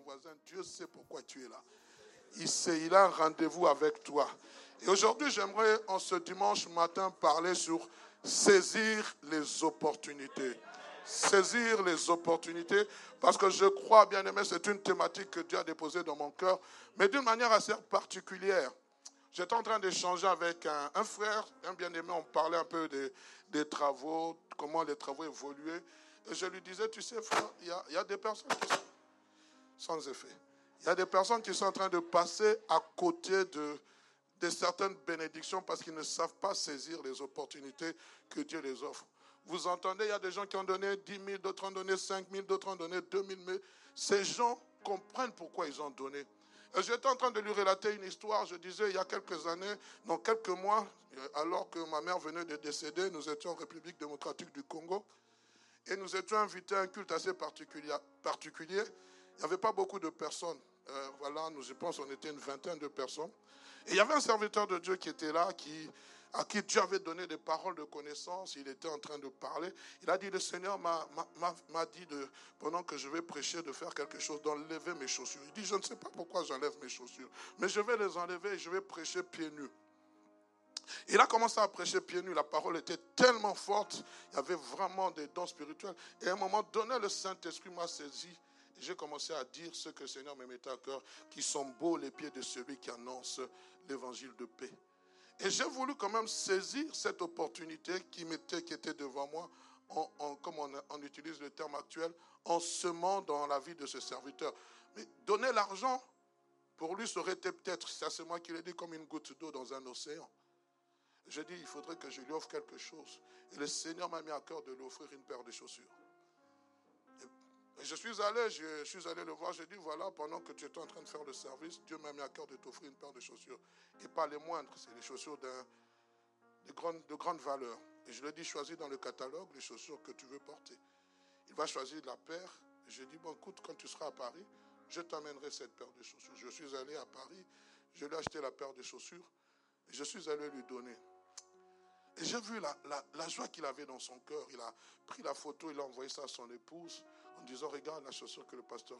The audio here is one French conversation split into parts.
voisin, Dieu sait pourquoi tu es là. Il sait, il a un rendez-vous avec toi. Et aujourd'hui, j'aimerais, en ce dimanche matin, parler sur saisir les opportunités. Saisir les opportunités, parce que je crois, bien aimé, c'est une thématique que Dieu a déposée dans mon cœur, mais d'une manière assez particulière. J'étais en train d'échanger avec un, frère, un bien-aimé, on parlait un peu des, travaux, comment les travaux évoluaient. Et je lui disais, tu sais, frère, il y, y a, des personnes qui sont sans effet. Il y a des personnes qui sont en train de passer à côté de, certaines bénédictions parce qu'ils ne savent pas saisir les opportunités que Dieu les offre. Vous entendez, il y a des gens qui ont donné 10 000, d'autres ont donné 5 000, d'autres ont donné 2 000. Mais ces gens comprennent pourquoi ils ont donné. J'étais en train de lui relater une histoire. Je disais, il y a quelques années, non, quelques mois, alors que ma mère venait de décéder, nous étions en République démocratique du Congo. Et nous étions invités à un culte assez particulier. Il n'y avait pas beaucoup de personnes. Euh, voilà, nous, je pense, on était une vingtaine de personnes. Et il y avait un serviteur de Dieu qui était là, qui, à qui Dieu avait donné des paroles de connaissance. Il était en train de parler. Il a dit, le Seigneur m'a dit, de, pendant que je vais prêcher, de faire quelque chose, d'enlever mes chaussures. Il dit, je ne sais pas pourquoi j'enlève mes chaussures, mais je vais les enlever et je vais prêcher pieds nus. Il a commencé à prêcher pieds nus. La parole était tellement forte. Il y avait vraiment des dons spirituels. Et à un moment donné, le Saint-Esprit m'a saisi j'ai commencé à dire ce que le Seigneur me mettait à cœur, qui sont beaux les pieds de celui qui annonce l'évangile de paix. Et j'ai voulu quand même saisir cette opportunité qui, était, devant moi, comme on, utilise le terme actuel, en semant dans la vie de ce serviteur. Mais donner l'argent, pour lui, serait peut-être, c'est moi qui l'ai dit, comme une goutte d'eau dans un océan. J'ai dit, il faudrait que je lui offre quelque chose. Et le Seigneur m'a mis à cœur de lui offrir une paire de chaussures. Je suis allé, je, suis allé le voir, je dit voilà, pendant que tu étais en train de faire le service, Dieu m'a mis à cœur de t'offrir une paire de chaussures. Et pas les moindres, c'est les chaussures de, grande, de grande valeur. Et je lui ai dit, choisis dans le catalogue les chaussures que tu veux porter. Il va choisir la paire. J'ai dit, bon, écoute, quand tu seras à Paris, je t'amènerai cette paire de chaussures. Je suis allé à Paris, je lui ai acheté la paire de chaussures et je suis allé lui donner. Et j'ai vu la, joie qu'il avait dans son cœur. Il a pris la photo, il a envoyé ça à son épouse disant, regarde la chaussure que le pasteur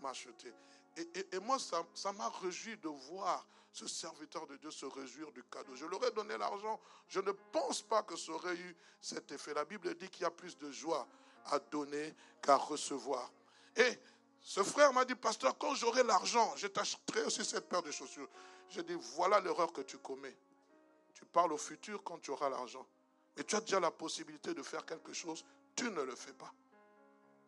m'a achetée. Et, et, moi, ça m'a réjoui de voir ce serviteur de Dieu se réjouir du cadeau. Je leur ai donné l'argent. Je ne pense pas que ça aurait eu cet effet. La Bible dit qu'il y a plus de joie à donner qu'à recevoir. Et ce frère m'a dit, pasteur, quand j'aurai l'argent, je t'achèterai aussi cette paire de chaussures. J'ai dit, voilà l'erreur que tu commets. Tu parles au futur quand tu auras l'argent. Mais tu as déjà la possibilité de faire quelque chose, tu ne le fais pas.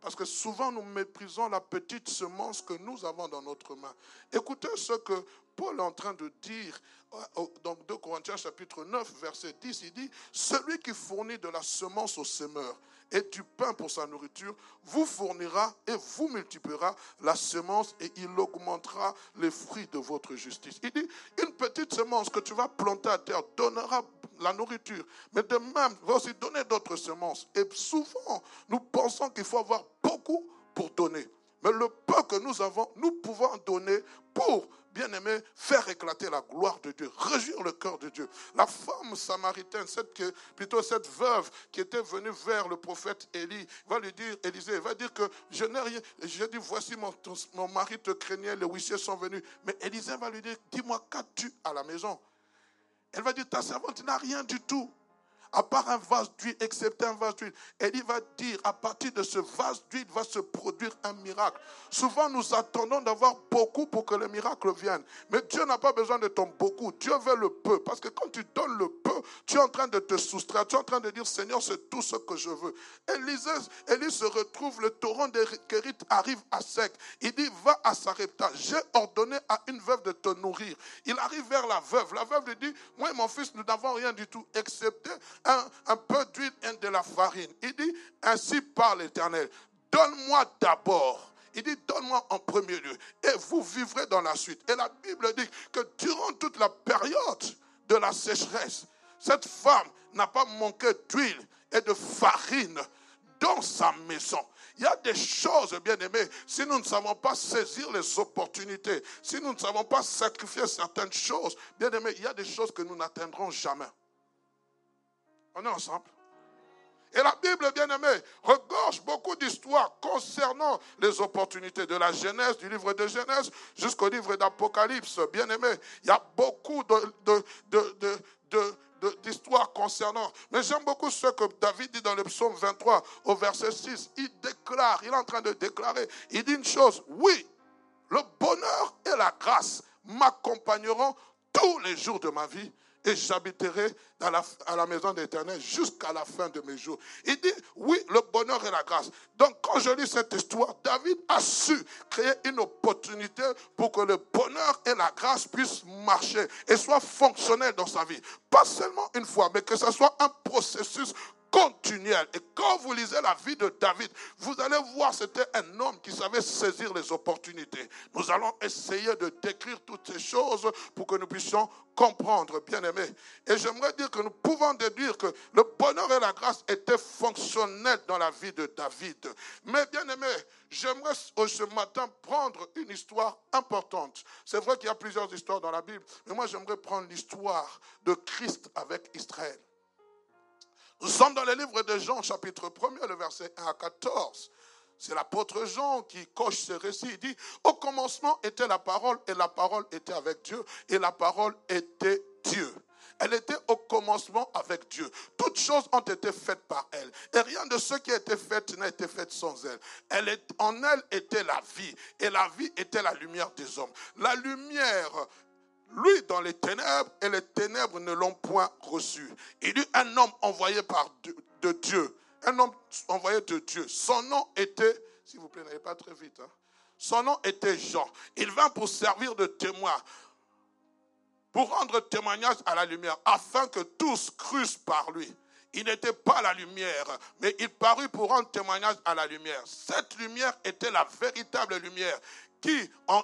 Parce que souvent nous méprisons la petite semence que nous avons dans notre main. Écoutez ce que Paul est en train de dire euh, dans 2 Corinthiens chapitre 9, verset 10. Il dit, celui qui fournit de la semence au semeur et du pain pour sa nourriture, vous fournira et vous multipliera la semence et il augmentera les fruits de votre justice. Il dit, une petite semence que tu vas planter à terre donnera la nourriture, mais de même va aussi donner d'autres semences. Et souvent, nous pensons qu'il faut avoir beaucoup pour donner. Mais le peu que nous avons, nous pouvons donner pour, bien aimé, faire éclater la gloire de Dieu, réjouir le cœur de Dieu. La femme samaritaine, cette, plutôt cette veuve qui était venue vers le prophète Élie, va lui dire, Élisée, va dire que je n'ai rien. Je dis, voici mon, mon mari te craignait, les huissiers sont venus. Mais Élisée va lui dire, dis-moi, qu'as-tu à la maison? Elle va dire, ta servante n'a rien du tout à part un vase d'huile, excepté un vase d'huile. Et il va dire, à partir de ce vase d'huile va se produire un miracle. Souvent, nous attendons d'avoir beaucoup pour que le miracle vienne. Mais Dieu n'a pas besoin de ton beaucoup. Dieu veut le peu. Parce que quand tu donnes le peu, tu es en train de te soustraire. Tu es en train de dire, Seigneur, c'est tout ce que je veux. Élie se retrouve, le torrent des Kérit arrive à sec. Il dit, va à Sarepta. J'ai ordonné à une veuve de te nourrir. Il arrive vers la veuve. La veuve lui dit, moi et mon fils, nous n'avons rien du tout, excepté un, peu d'huile et de la farine. Il dit, ainsi par l'Éternel, donne-moi d'abord. Il dit, donne-moi en premier lieu. Et vous vivrez dans la suite. Et la Bible dit que durant toute la période de la sécheresse, cette femme n'a pas manqué d'huile et de farine dans sa maison. Il y a des choses, bien aimées, si nous ne savons pas saisir les opportunités, si nous ne savons pas sacrifier certaines choses, bien aimés, il y a des choses que nous n'atteindrons jamais. On est ensemble. Et la Bible, bien aimée, regorge beaucoup d'histoires concernant les opportunités de la Genèse, du livre de Genèse jusqu'au livre d'Apocalypse. Bien aimé, il y a beaucoup d'histoires concernant. Mais j'aime beaucoup ce que David dit dans le psaume 23 au verset 6. Il déclare, il est en train de déclarer, il dit une chose, oui, le bonheur et la grâce m'accompagneront tous les jours de ma vie et j'habiterai à la maison d'Éternel jusqu'à la fin de mes jours. Il dit, oui, le bonheur et la grâce. Donc, quand je lis cette histoire, David a su créer une opportunité pour que le bonheur et la grâce puissent marcher et soient fonctionnels dans sa vie. Pas seulement une fois, mais que ce soit un processus Et quand vous lisez la vie de David, vous allez voir c'était un homme qui savait saisir les opportunités. Nous allons essayer de décrire toutes ces choses pour que nous puissions comprendre, bien aimé. Et j'aimerais dire que nous pouvons déduire que le bonheur et la grâce étaient fonctionnels dans la vie de David. Mais bien aimé, j'aimerais ce matin prendre une histoire importante. C'est vrai qu'il y a plusieurs histoires dans la Bible, mais moi j'aimerais prendre l'histoire de Christ avec Israël. Nous sommes dans le livre de Jean, chapitre 1, le verset 1 à 14. C'est l'apôtre Jean qui coche ce récit. Il dit, au commencement était la parole et la parole était avec Dieu et la parole était Dieu. Elle était au commencement avec Dieu. Toutes choses ont été faites par elle. Et rien de ce qui a été fait n'a été fait sans elle. elle est, en elle était la vie. Et la vie était la lumière des hommes. La lumière lui dans les ténèbres, et les ténèbres ne l'ont point reçu. Il eut un homme envoyé par de, Dieu, un homme envoyé de Dieu. Son nom était, s'il vous plaît, n'allez pas très vite, hein. son nom était Jean. Il vint pour servir de témoin, pour rendre témoignage à la lumière, afin que tous crussent par lui. Il n'était pas la lumière, mais il parut pour rendre témoignage à la lumière. Cette lumière était la véritable lumière qui, en,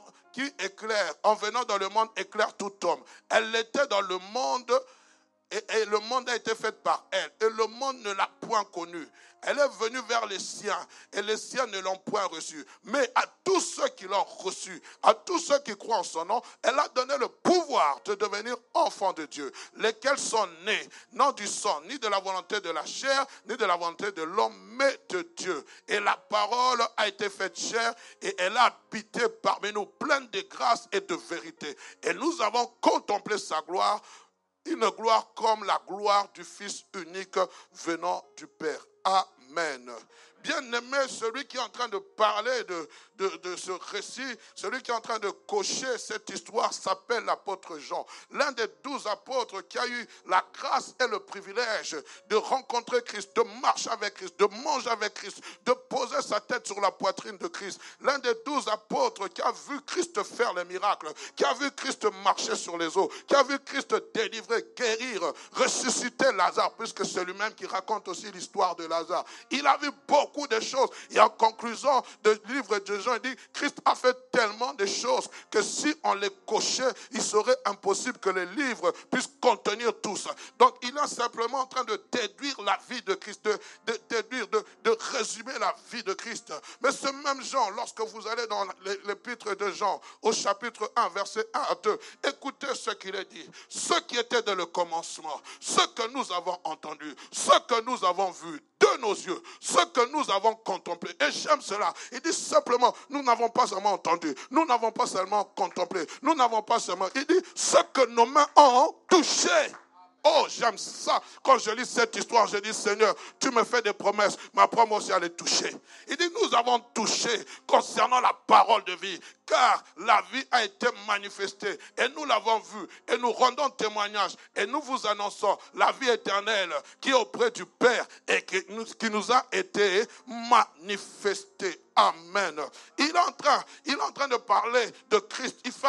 éclaire, en venant dans le monde, éclaire tout homme. Elle était dans le monde et, le monde a été fait par elle. Et le monde ne l'a point connue. Elle est venue vers les siens et les siens ne l'ont point reçue. Mais à tous ceux qui l'ont reçue, à tous ceux qui croient en son nom, elle a donné le pouvoir de devenir enfants de Dieu, lesquels sont nés, non du sang, ni de la volonté de la chair, ni de la volonté de l'homme, mais de Dieu. Et la parole a été faite chair et elle a habité parmi nous, pleine de grâce et de vérité. Et nous avons contemplé sa gloire une gloire comme la gloire du Fils unique venant du Père. Amen. Bien-aimé, celui qui est en train de parler de, de, ce récit, celui qui est en train de cocher cette histoire s'appelle l'apôtre Jean. L'un des douze apôtres qui a eu la grâce et le privilège de rencontrer Christ, de marcher avec Christ, de manger avec Christ, de poser sa tête sur la poitrine de Christ. L'un des douze apôtres qui a vu Christ faire les miracles, qui a vu Christ marcher sur les eaux, qui a vu Christ délivrer, guérir, ressusciter Lazare, puisque c'est lui-même qui raconte aussi l'histoire de Lazare. Il a vu beaucoup beaucoup de choses. Et en conclusion du livre de Jean, il dit, Christ a fait tellement de choses que si on les cochait, il serait impossible que les livres puissent contenir tout ça. Donc il est simplement en train de déduire la vie de Christ, de, déduire, de, de, résumer la vie de Christ. Mais ce même Jean, lorsque vous allez dans l'épître de Jean, au chapitre 1, verset 1 à 2, écoutez ce qu'il a dit. Ce qui était dans le commencement, ce que nous avons entendu, ce que nous avons vu de nos yeux, ce que nous avons contemplé. Et j'aime cela. Il dit simplement, nous n'avons pas seulement entendu, nous n'avons pas seulement contemplé, nous n'avons pas seulement. Il dit, ce que nos mains ont touché. Oh, j'aime ça. Quand je lis cette histoire, je dis, Seigneur, tu me fais des promesses. Ma promesse elle est touchée. Il dit, nous avons touché concernant la parole de vie, car la vie a été manifestée et nous l'avons vue et nous rendons témoignage et nous vous annonçons la vie éternelle qui est auprès du Père et qui nous, a été manifestée. Amen. Il est en train, il est en train de parler de Christ. Il fait,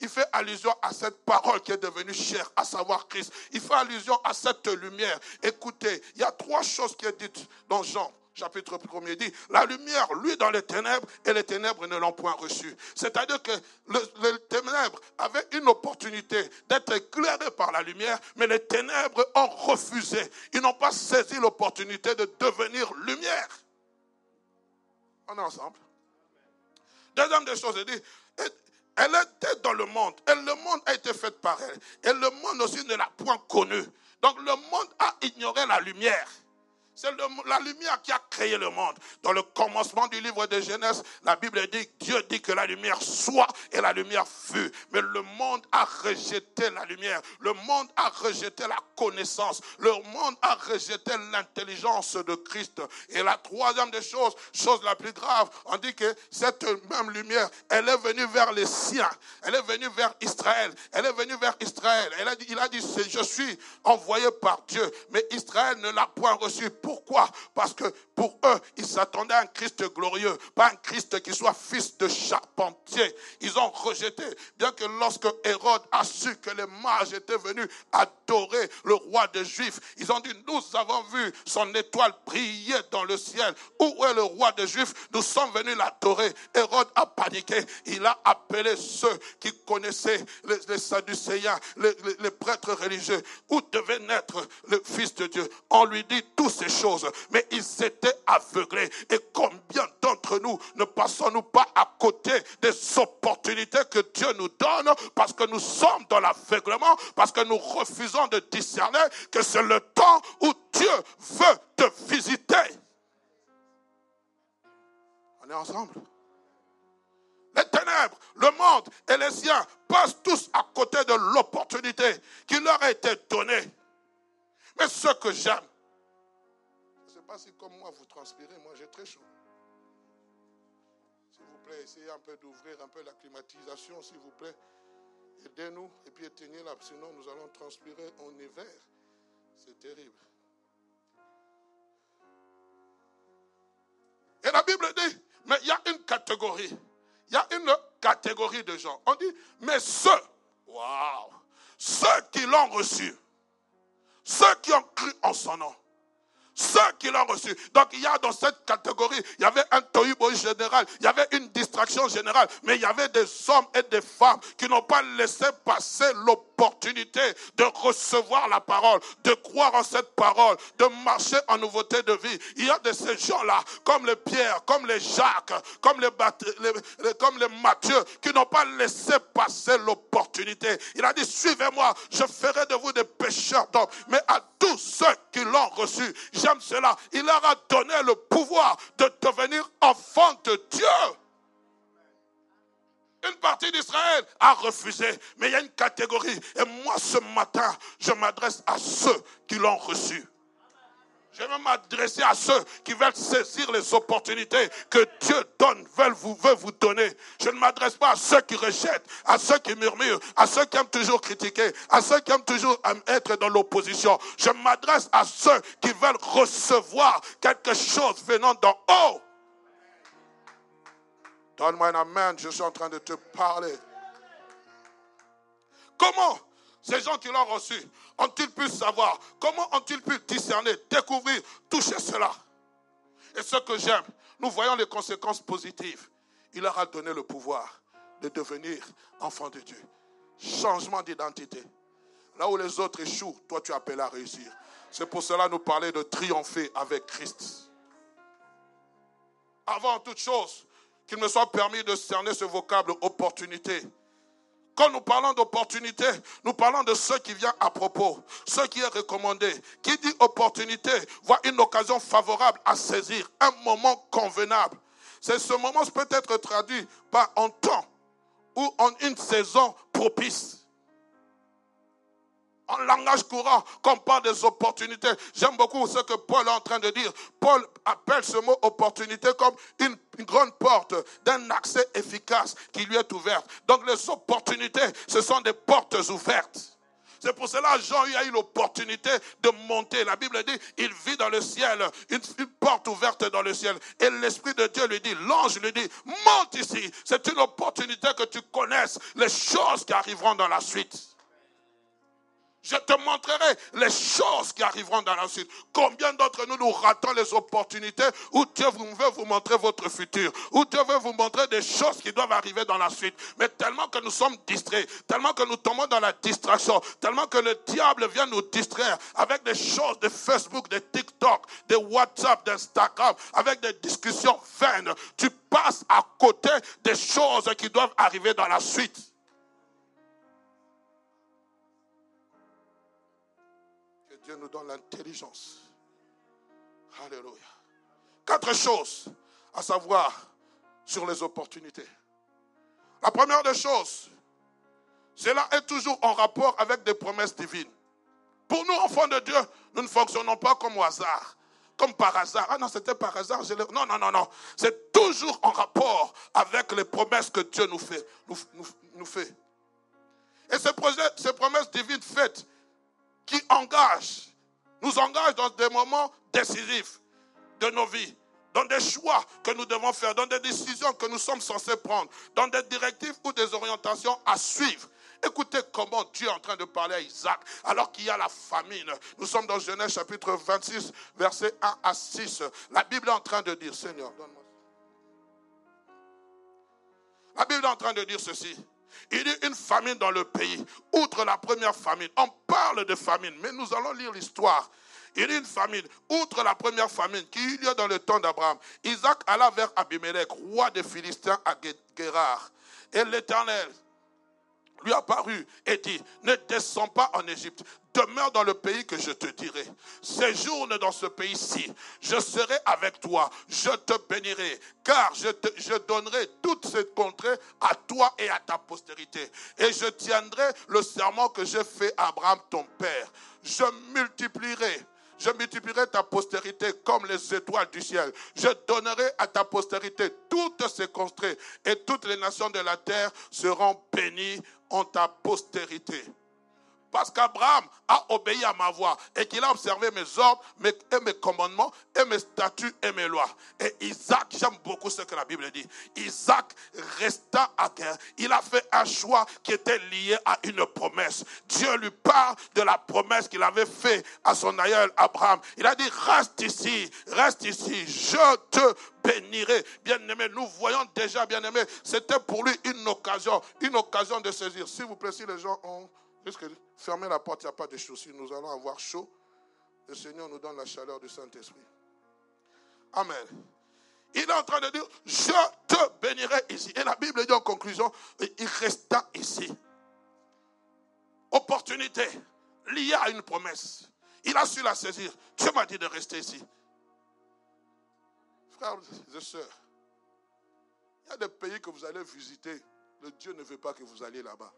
il fait allusion à cette parole qui est devenue chère, à savoir Christ. Il fait allusion à cette lumière. Écoutez, il y a trois choses qui sont dites dans Jean chapitre 1 dit, la lumière, lui, dans les ténèbres, et les ténèbres ne l'ont point reçu. C'est-à-dire que les ténèbres avaient une opportunité d'être éclairés par la lumière, mais les ténèbres ont refusé. Ils n'ont pas saisi l'opportunité de devenir lumière. On est ensemble. Deuxième des choses, il dit, elle était dans le monde, et le monde a été fait par elle, et le monde aussi ne l'a point connue. Donc le monde a ignoré la lumière. C'est la lumière qui a créé le monde. Dans le commencement du livre de Genèse, la Bible dit, Dieu dit que la lumière soit et la lumière fut. Mais le monde a rejeté la lumière. Le monde a rejeté la connaissance. Le monde a rejeté l'intelligence de Christ. Et la troisième des choses, chose la plus grave, on dit que cette même lumière, elle est venue vers les siens. Elle est venue vers Israël. Elle est venue vers Israël. Elle a dit, il a dit, je suis envoyé par Dieu. Mais Israël ne l'a point reçu pourquoi? Parce que pour eux, ils s'attendaient à un Christ glorieux, pas un Christ qui soit fils de charpentier. Ils ont rejeté, bien que lorsque Hérode a su que les mages étaient venus adorer le roi des Juifs, ils ont dit, nous avons vu son étoile briller dans le ciel. Où est le roi des Juifs? Nous sommes venus l'adorer. Hérode a paniqué. Il a appelé ceux qui connaissaient les, les Sadducéens, les, les prêtres religieux, où devait naître le Fils de Dieu? On lui dit tous ces choses, mais ils étaient aveuglés. Et combien d'entre nous ne passons-nous pas à côté des opportunités que Dieu nous donne parce que nous sommes dans l'aveuglement, parce que nous refusons de discerner que c'est le temps où Dieu veut te visiter? On est ensemble. Les ténèbres, le monde et les siens passent tous à côté de l'opportunité qui leur a été donnée. Mais ce que j'aime, si comme moi vous transpirez, moi j'ai très chaud. S'il vous plaît, essayez un peu d'ouvrir un peu la climatisation, s'il vous plaît. Aidez-nous et puis éteignez-la, sinon nous allons transpirer en hiver. C'est terrible. Et la Bible dit, mais il y a une catégorie. Il y a une catégorie de gens. On dit, mais ceux, waouh, ceux qui l'ont reçu, ceux qui ont cru en son nom, ceux qui l'ont reçu. Donc il y a dans cette catégorie, il y avait un tohubo général, il y avait une distraction générale, mais il y avait des hommes et des femmes qui n'ont pas laissé passer l'opportunité de recevoir la parole, de croire en cette parole, de marcher en nouveauté de vie. Il y a de ces gens-là, comme les Pierre, comme les Jacques, comme les, comme les Matthieu, qui n'ont pas laissé passer l'opportunité. Il a dit, suivez-moi, je ferai de vous des pécheurs d'hommes. Mais à tous ceux qui l'ont reçu, j'aime cela, il leur a donné le pouvoir de devenir enfants de Dieu. Une partie d'Israël a refusé, mais il y a une catégorie. Et moi, ce matin, je m'adresse à ceux qui l'ont reçu. Je vais m'adresser à ceux qui veulent saisir les opportunités que Dieu donne, veut vous, veut vous donner. Je ne m'adresse pas à ceux qui rejettent, à ceux qui murmurent, à ceux qui aiment toujours critiquer, à ceux qui aiment toujours être dans l'opposition. Je m'adresse à ceux qui veulent recevoir quelque chose venant d'en haut. Donne-moi un amen, je suis en train de te parler. Comment ces gens qui l'ont reçu ont-ils pu savoir? Comment ont-ils pu discerner, découvrir, toucher cela? Et ce que j'aime, nous voyons les conséquences positives. Il leur a donné le pouvoir de devenir enfants de Dieu. Changement d'identité. Là où les autres échouent, toi tu appelles à réussir. C'est pour cela nous parler de triompher avec Christ. Avant toute chose, qu'il me soit permis de cerner ce vocable opportunité. Quand nous parlons d'opportunité, nous parlons de ce qui vient à propos, ce qui est recommandé. Qui dit opportunité voit une occasion favorable à saisir, un moment convenable. C'est ce moment peut être traduit par un temps ou en une saison propice en langage courant, qu'on parle des opportunités. J'aime beaucoup ce que Paul est en train de dire. Paul appelle ce mot opportunité comme une, grande porte d'un accès efficace qui lui est ouverte. Donc les opportunités, ce sont des portes ouvertes. C'est pour cela que Jean a eu l'opportunité de monter. La Bible dit, il vit dans le ciel, une, une, porte ouverte dans le ciel. Et l'Esprit de Dieu lui dit, l'ange lui dit, monte ici. C'est une opportunité que tu connaisses les choses qui arriveront dans la suite. Je te montrerai les choses qui arriveront dans la suite. Combien d'entre nous nous ratons les opportunités où Dieu veut vous montrer votre futur, où Dieu veut vous montrer des choses qui doivent arriver dans la suite. Mais tellement que nous sommes distraits, tellement que nous tombons dans la distraction, tellement que le diable vient nous distraire avec des choses de Facebook, de TikTok, de WhatsApp, d'Instagram, avec des discussions vaines. Tu passes à côté des choses qui doivent arriver dans la suite. Nous donne l'intelligence. Alléluia. Quatre choses à savoir sur les opportunités. La première des choses, cela est toujours en rapport avec des promesses divines. Pour nous, enfants de Dieu, nous ne fonctionnons pas comme au hasard, comme par hasard. Ah non, c'était par hasard. Non, non, non, non. C'est toujours en rapport avec les promesses que Dieu nous fait. Nous, fait. Et ces promesses divines faites qui engagent, nous engagent dans des moments décisifs de nos vies dans des choix que nous devons faire, dans des décisions que nous sommes censés prendre, dans des directives ou des orientations à suivre. Écoutez comment Dieu est en train de parler à Isaac alors qu'il y a la famine. Nous sommes dans Genèse chapitre 26, versets 1 à 6. La Bible est en train de dire, Seigneur. La Bible est en train de dire ceci. Il y a une famine dans le pays. Outre la première famine, on parle de famine, mais nous allons lire l'histoire. Il y a une famine. Outre la première famine qui eut lieu dans le temps d'Abraham, Isaac alla vers Abimelech, roi des Philistins à Guérard. Et l'Éternel lui apparut et dit, ne descends pas en Égypte, demeure dans le pays que je te dirai. Séjourne dans ce pays-ci, je serai avec toi, je te bénirai, car je, je donnerai toute cette contrée à toi et à ta postérité. Et je tiendrai le serment que j'ai fait à Abraham ton père. Je multiplierai je multiplierai ta postérité comme les étoiles du ciel. Je donnerai à ta postérité toutes ces contrées et toutes les nations de la terre seront bénies en ta postérité. Parce qu'Abraham a obéi à ma voix et qu'il a observé mes ordres mes, et mes commandements et mes statuts et mes lois. Et Isaac, j'aime beaucoup ce que la Bible dit. Isaac resta à terre. Il a fait un choix qui était lié à une promesse. Dieu lui parle de la promesse qu'il avait fait à son aïeul Abraham. Il a dit, reste ici, reste ici, je te bénirai. Bien-aimé, nous voyons déjà, bien-aimé, c'était pour lui une occasion, une occasion de saisir. S'il vous plaît, si les gens ont Puisque fermez la porte, il n'y a pas de chaussures, nous allons avoir chaud. Le Seigneur nous donne la chaleur du Saint-Esprit. Amen. Il est en train de dire, je te bénirai ici. Et la Bible dit en conclusion, il resta ici. Opportunité liée à une promesse. Il a su la saisir. Dieu m'a dit de rester ici. Frères et sœurs, il y a des pays que vous allez visiter. Le Dieu ne veut pas que vous alliez là-bas.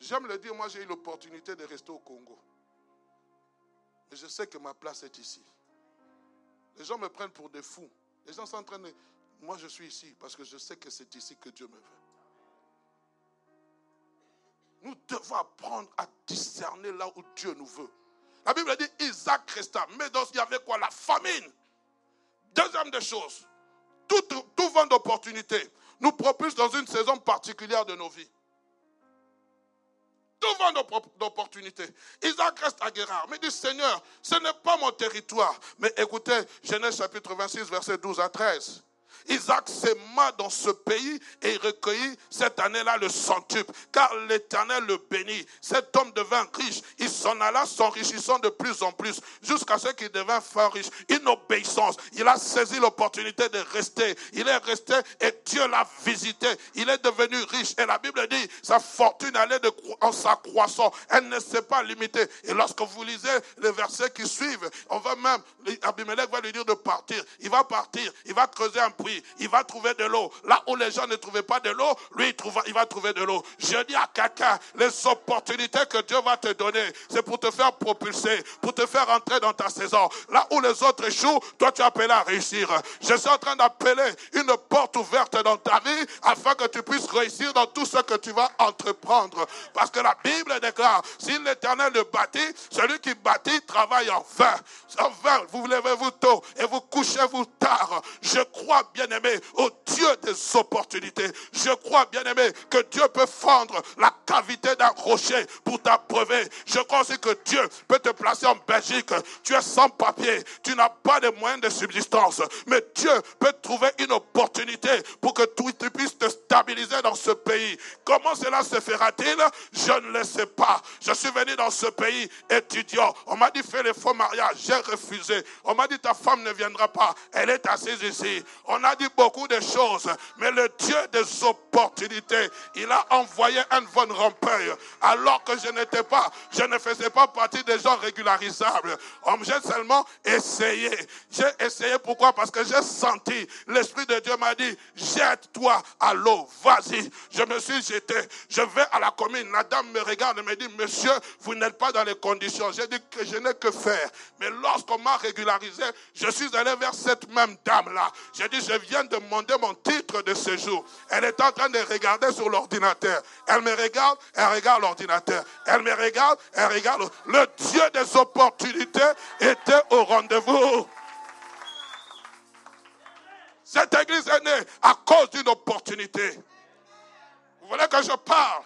J'aime le dire, moi j'ai eu l'opportunité de rester au Congo. Mais je sais que ma place est ici. Les gens me prennent pour des fous. Les gens de... Moi je suis ici parce que je sais que c'est ici que Dieu me veut. Nous devons apprendre à discerner là où Dieu nous veut. La Bible dit Isaac resta. Mais dans il y avait quoi? La famine. Deuxième des choses. Tout, tout vent d'opportunité nous propulse dans une saison particulière de nos vies devant d'opportunités. Isaac reste à Guérard, mais dit Seigneur, ce n'est pas mon territoire. Mais écoutez, Genèse chapitre 26, verset 12 à 13. Isaac s'aima dans ce pays et recueillit cette année-là le centuple, car l'Éternel le bénit. Cet homme devint riche. Il s'en alla s'enrichissant de plus en plus, jusqu'à ce qu'il devint fort riche. Une obéissance. Il a saisi l'opportunité de rester. Il est resté et Dieu l'a visité. Il est devenu riche. Et la Bible dit, sa fortune allait de, en s'accroissant. Elle ne s'est pas limitée. Et lorsque vous lisez les versets qui suivent, on va même, Abimelech va lui dire de partir. Il va partir. Il va creuser un puits il va trouver de l'eau. Là où les gens ne trouvaient pas de l'eau, lui, il, il va trouver de l'eau. Je dis à quelqu'un, les opportunités que Dieu va te donner, c'est pour te faire propulser, pour te faire entrer dans ta saison. Là où les autres échouent, toi, tu appelles à réussir. Je suis en train d'appeler une porte ouverte dans ta vie afin que tu puisses réussir dans tout ce que tu vas entreprendre. Parce que la Bible déclare, si l'éternel le bâtit, celui qui bâtit travaille en vain. En vain, vous levez-vous tôt et vous couchez-vous tard. Je crois bien bien-aimé, au Dieu des opportunités. Je crois, bien-aimé, que Dieu peut fendre la cavité d'un rocher pour t'approuver. Je crois aussi que Dieu peut te placer en Belgique. Tu es sans papier, tu n'as pas de moyens de subsistance, mais Dieu peut trouver une opportunité pour que tu, tu puisses te stabiliser dans ce pays. Comment cela se fera-t-il? Je ne le sais pas. Je suis venu dans ce pays étudiant. On m'a dit fais les faux mariages, j'ai refusé. On m'a dit ta femme ne viendra pas, elle est assise ici. On a a dit beaucoup de choses, mais le Dieu des opportunités, il a envoyé un von Rompuy alors que je n'étais pas, je ne faisais pas partie des gens régularisables. J'ai seulement essayé. J'ai essayé pourquoi? Parce que j'ai senti, l'Esprit de Dieu m'a dit, jette-toi à l'eau, vas-y. Je me suis jeté, je vais à la commune. La dame me regarde et me dit, monsieur, vous n'êtes pas dans les conditions. J'ai dit que je n'ai que faire. Mais lorsqu'on m'a régularisé, je suis allé vers cette même dame-là. J'ai dit, je viens de demander mon titre de séjour. Elle est en train de regarder sur l'ordinateur. Elle me regarde, elle regarde l'ordinateur. Elle me regarde, elle regarde. Le Dieu des opportunités était au rendez-vous. Cette église est née à cause d'une opportunité. Vous voulez que je parle?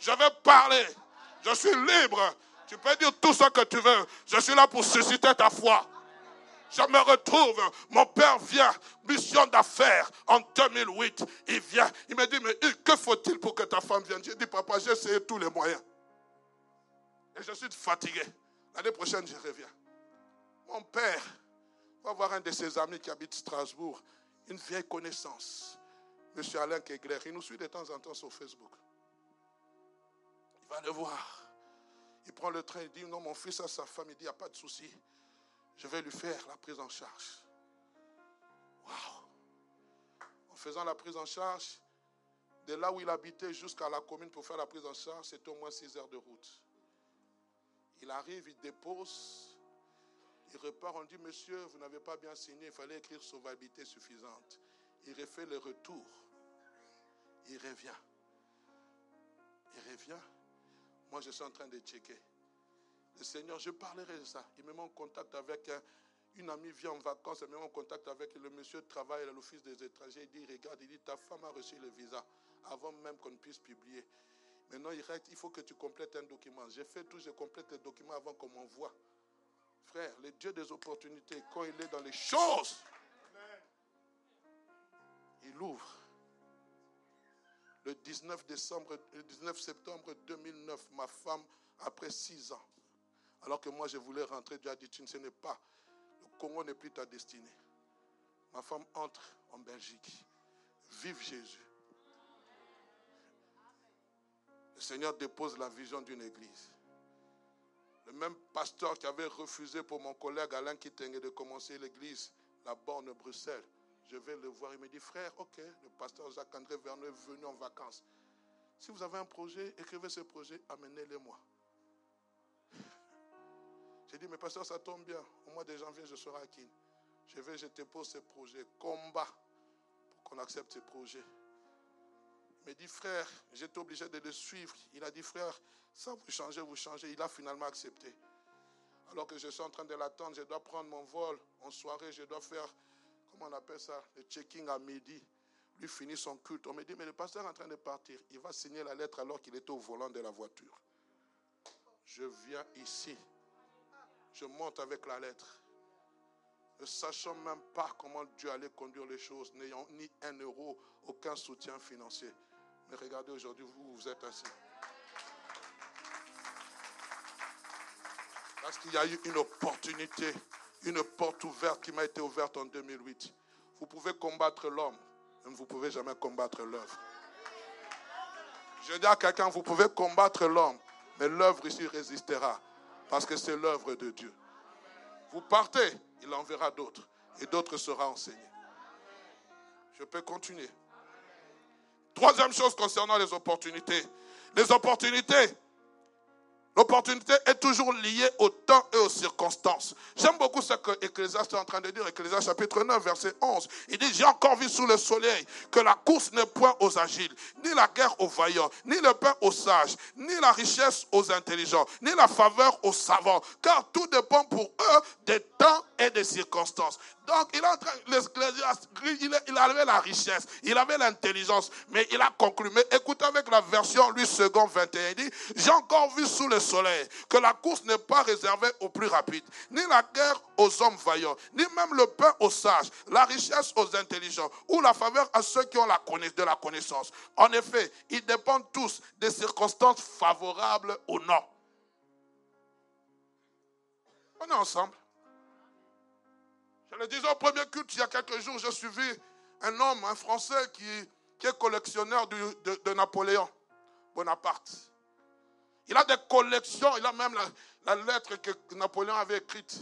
Je vais parler. Je suis libre. Tu peux dire tout ce que tu veux. Je suis là pour susciter ta foi. Je me retrouve, mon père vient, mission d'affaires en 2008. Il vient, il me dit, mais que faut-il pour que ta femme vienne? J'ai dit, papa, j'ai essayé tous les moyens. Et je suis fatigué. L'année prochaine, je reviens. Mon père va voir un de ses amis qui habite Strasbourg, une vieille connaissance, M. Alain Kegler. Il nous suit de temps en temps sur Facebook. Il va le voir. Il prend le train, il dit, non, mon fils a sa femme, il dit, il n'y a pas de souci. Je vais lui faire la prise en charge. Waouh! En faisant la prise en charge, de là où il habitait jusqu'à la commune pour faire la prise en charge, c'est au moins 6 heures de route. Il arrive, il dépose, il repart, on dit, monsieur, vous n'avez pas bien signé, il fallait écrire sauvabilité suffisante. Il refait le retour. Il revient. Il revient. Moi, je suis en train de checker. Seigneur, je parlerai de ça. Il me met en contact avec une amie vient en vacances, elle me met en contact avec le monsieur de travail à l'office des étrangers. Il dit, regarde, il dit, ta femme a reçu le visa avant même qu'on puisse publier. Maintenant, il reste, il faut que tu complètes un document. J'ai fait tout, je complète le document avant qu'on m'envoie. Frère, le Dieu des opportunités, quand il est dans les choses, il ouvre le 19, décembre, le 19 septembre 2009, ma femme, après six ans, alors que moi je voulais rentrer, Dieu a dit, tu ne sais pas, le Congo n'est plus ta destinée. Ma femme entre en Belgique. Vive Jésus. Le Seigneur dépose la vision d'une église. Le même pasteur qui avait refusé pour mon collègue Alain Kitenge de commencer l'église, la borne Bruxelles, je vais le voir. Il me dit, frère, ok, le pasteur Jacques-André Vernet est venu en vacances. Si vous avez un projet, écrivez ce projet, amenez-le-moi. J'ai dit, mais pasteur, ça tombe bien. Au mois de janvier, je serai à Kin. Je vais, je te pose ce projet. Combat pour qu'on accepte ce projet. Il me dit, frère, j'étais obligé de le suivre. Il a dit, frère, ça vous changez, vous changez. Il a finalement accepté. Alors que je suis en train de l'attendre, je dois prendre mon vol. En soirée, je dois faire on appelle ça, le checking à midi. Lui finit son culte. On me dit, mais le pasteur est en train de partir. Il va signer la lettre alors qu'il est au volant de la voiture. Je viens ici. Je monte avec la lettre. Ne sachant même pas comment Dieu allait conduire les choses, n'ayant ni un euro, aucun soutien financier. Mais regardez aujourd'hui, vous, vous êtes assis. Parce qu'il y a eu une opportunité une porte ouverte qui m'a été ouverte en 2008. Vous pouvez combattre l'homme, mais vous ne pouvez jamais combattre l'œuvre. Je dis à quelqu'un, vous pouvez combattre l'homme, mais l'œuvre ici résistera, parce que c'est l'œuvre de Dieu. Vous partez, il enverra d'autres, et d'autres seront enseignés. Je peux continuer. Troisième chose concernant les opportunités. Les opportunités L'opportunité est toujours liée au temps et aux circonstances. J'aime beaucoup ce que Ecclésiaste est en train de dire, Ecclésiaste chapitre 9, verset 11. Il dit, j'ai encore vu sous le soleil que la course n'est point aux agiles, ni la guerre aux vaillants, ni le pain aux sages, ni la richesse aux intelligents, ni la faveur aux savants, car tout dépend pour eux des temps et des circonstances. Donc, il, est il, avait la richesse, il avait l'intelligence, mais il a conclu. Mais écoutez avec la version, lui, second 21, il dit, j'ai encore vu sous le soleil que la course n'est pas réservée aux plus rapides, ni la guerre aux hommes vaillants, ni même le pain aux sages, la richesse aux intelligents, ou la faveur à ceux qui ont la de la connaissance. En effet, ils dépendent tous des circonstances favorables ou non. On est ensemble. Je le disais au premier culte, il y a quelques jours, j'ai suivi un homme, un Français qui est collectionneur de, Napoléon Bonaparte. Il a des collections, il a même la, lettre que Napoléon avait écrite.